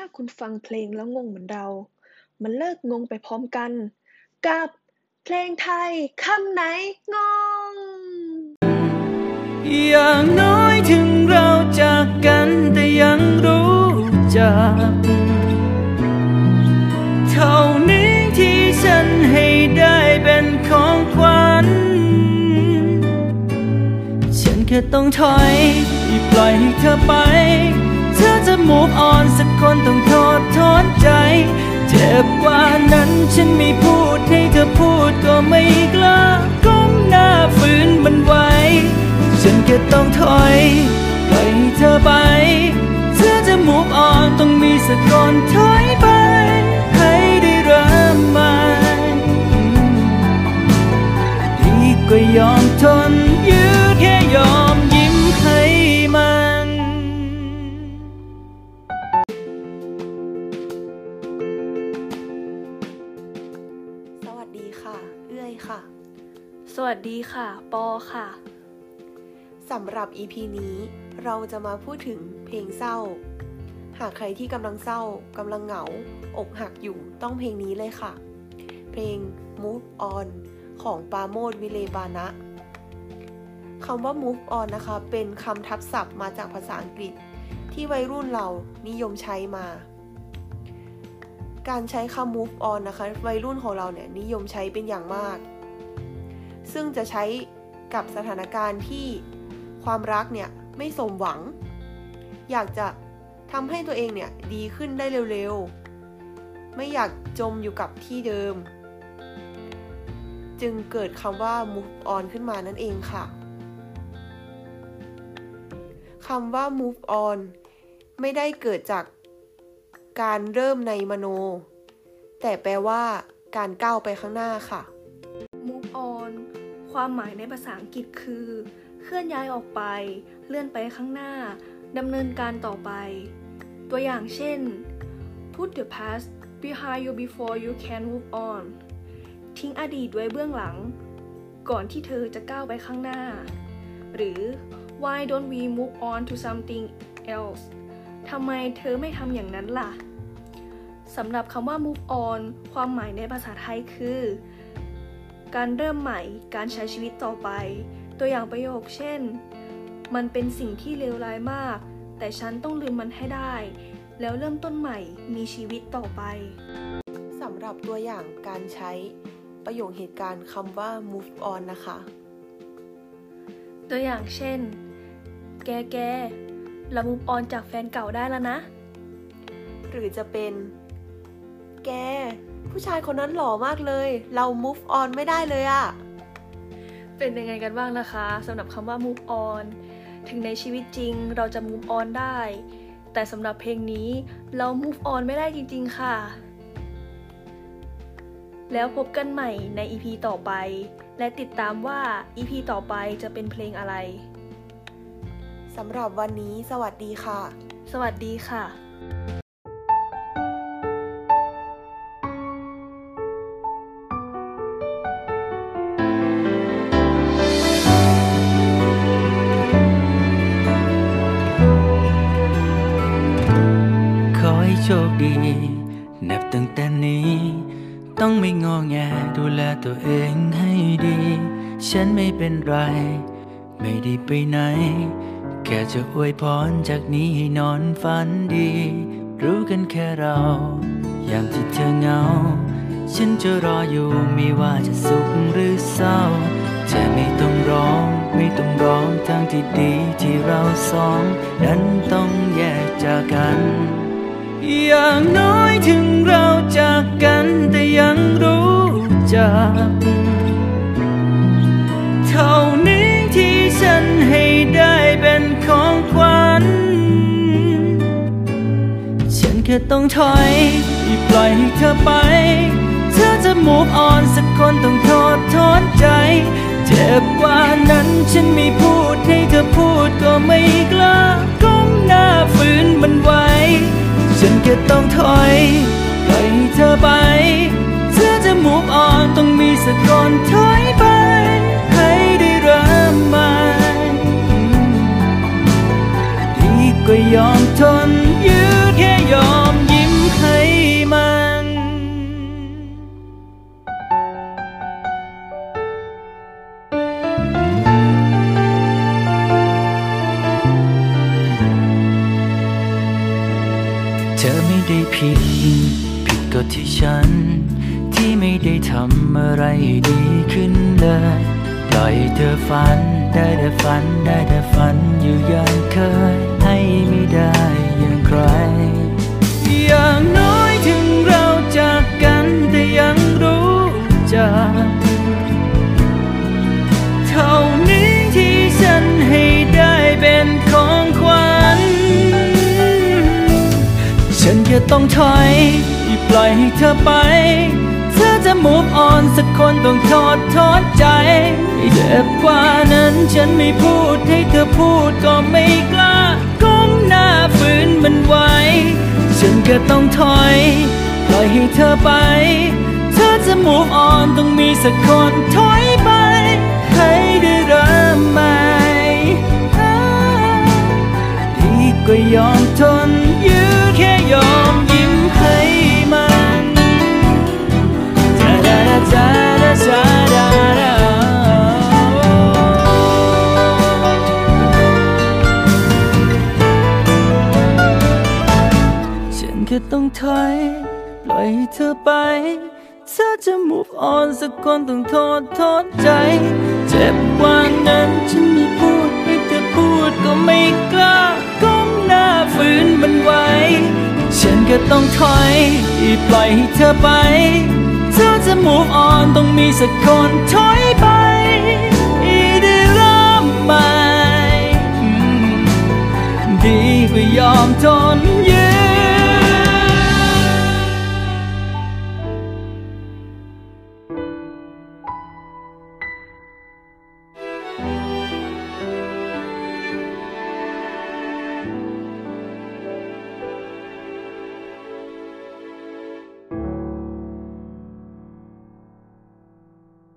ถ้าคุณฟังเพลงแล้วงงเหมือนเรา มันเลิกงงไปพร้อมกัน กับเพลงไทยคำไหนงง อย่างน้อยถึงเราจากกันแต่ยังรู้จัก เท่านี้ที่ฉันให้ได้เป็นของขวัญ ฉันแค่ต้องถอย ปล่อยให้เธอไป เธอจะ move on สัก คนต้องโทษทอนใจ เจ็บกว่านั้นฉันไม่พูดให้เธอพูดก็ไม่กล้าก้มหน้าฝืนมันไว้ ฉันแค่ต้องถอยปล่อยให้เธอไป เธอจะ move on ต้องมีสักคนถอยไป ให้ได้เริ่มใหม่ดีกว่ายอมทนยื้อแค่ย วัสดีค่ะ ปอค่ะ สำหรับ EP นี้เราจะมาพูดถึงเพลงเศร้า หากใครที่กำลังเศร้ากำลังเหงา อกหักอยู่ต้องเพลงนี้เลยค่ะ เพลง Move On ของปาโมดวิเลบานะคำว่า Move On นะคะ เป็นคำทับศัพท์มาจากภาษาอังกฤษ ที่วัยรุ่นเรานิยมใช้มา การใช้คำ move on นะคะ วัยรุ่นของเราเนี่ยนิยมใช้เป็นอย่างมาก ซึ่งจะใช้กับสถานการณ์ที่ความรักเนี่ยไม่สมหวัง อยากจะทำให้ตัวเองเนี่ยดีขึ้นได้เร็วๆ ไม่อยากจมอยู่กับที่เดิม จึงเกิดคำว่า move on ขึ้นมานั่นเองค่ะคำว่า move on ไม่ได้เกิดจากการเริ่มในมโน แต่แปลว่าการก้าวไปข้างหน้าค่ะ move on ความหมายในภาษาอังกฤษคือ เคลื่อนย้ายออกไป เลื่อนไปข้างหน้าดำเนินการต่อไป ตัวอย่างเช่น put the past behind you before you can move on ทิ้งอดีตไว้เบื้องหลัง ก่อนที่เธอจะก้าวไปข้างหน้า หรือ why don't we move on to something else ทำไมเธอไม่ทำอย่างนั้นล่ะ สำหรับคำว่า move on ความหมายในภาษาไทยคือ การเริ่มใหม่ การใช้ชีวิตต่อไป ตัวอย่างประโยคเช่น มันเป็นสิ่งที่เลวร้ายมาก แต่ฉันต้องลืมมันให้ได้ แล้วเริ่มต้นใหม่มีชีวิตต่อไปสำหรับตัวอย่างการใช้ประโยคเหตุการณ์คำว่า move on นะคะ ตัวอย่างเช่น แกแกเรา move on จากแฟนเก่าได้แล้วนะ หรือจะเป็น แก ผู้ชายคนนั้นหล่อมากเลย เรา move on ไม่ได้เลยอะเป็นยังไงกันบ้างนะคะสำหรับคำว่า move on ถึงในชีวิตจริงเราจะ move on ได้ แต่สำหรับเพลงนี้เรา move on ไม่ได้จริง ๆ ค่ะ แล้วพบกันใหม่ใน EP ต่อไป และติดตามว่า EP ต่อไปจะเป็นเพลงอะไรสำหรับวันนี้สวัสดีค่ะ สวัสดีค่ะ ชคดีนับตั้งแต่นี้ ต้องไม่งอแงดูแลตัวเองให้ดี ฉันไม่เป็นไร ไม่ได้ไปไหน แค่จะอวยพรจากนี้ให้นอนฝันดี รู้กันแค่เรายามที่เธอเหงา ฉันจะรออยู่ไม่ว่าจะสุขหรือเศร้าเธอไม่ต้องร้อง ไม่ต้องร้องทางที่ดีที่เราสอง นั้นต้องแยกจากกัน อย่างน้อยถึงเราจากกันแต่ยังรู้จัก เท่านี้ที่ฉันให้ได้เป็นของขวัญ ฉันแค่ต้องถอยปล่อยให้เธอไป เธอจะ move on สักคนต้องโทษทอนใจ เจ็บกว่านั้นฉันไม่ ต้องถอยปล่อยให้เธอไป เธอจะ move on ต้องมีสักคนถอยไป ให้ได้เริ่มใหม่ดีกว่ายอมทน ผิด ผิดก็ที่ฉัน ที่ไม่ได้ทำอะไรให้ดีขึ้นเลย ปล่อยเธอฝัน ได้แต่ฝัน ได้แต่ฝันอยู่อย่างเคย ให้ไม่ได้อย่างใคร ฉันแค่ต้องถอยปล่อยให้เธอไป เธอจะ move on สักคนต้องทอดทอดใจเจ็บกว่านั้นฉันไม่พูดให้เธอพูดก็ไม่กล้าก้มหน้าฝืนมันไว้ ฉันก็ต้องถอยปล่อยให้เธอไป เธอจะ move on ต้องมีสักคนถอยไป ให้ได้เริ่มใหม่ดีกว่ายอมทน ฉันแค่ต้องถอยปล่อยให้เธอไปเธอจะ move on สักคนต้องโทษโทษใจ เจ็บกว่านั้นฉันไม่พูดให้เธอพูดก็ไม่กล้าก้มหน้าฝืนมันไว้ ฉันก็ต้องถอยปล่อยให้เธอไป เธอจะ move on ต้องมีสักคนถอยไปได้เริ่มใหม่ดีกว่ายอมทน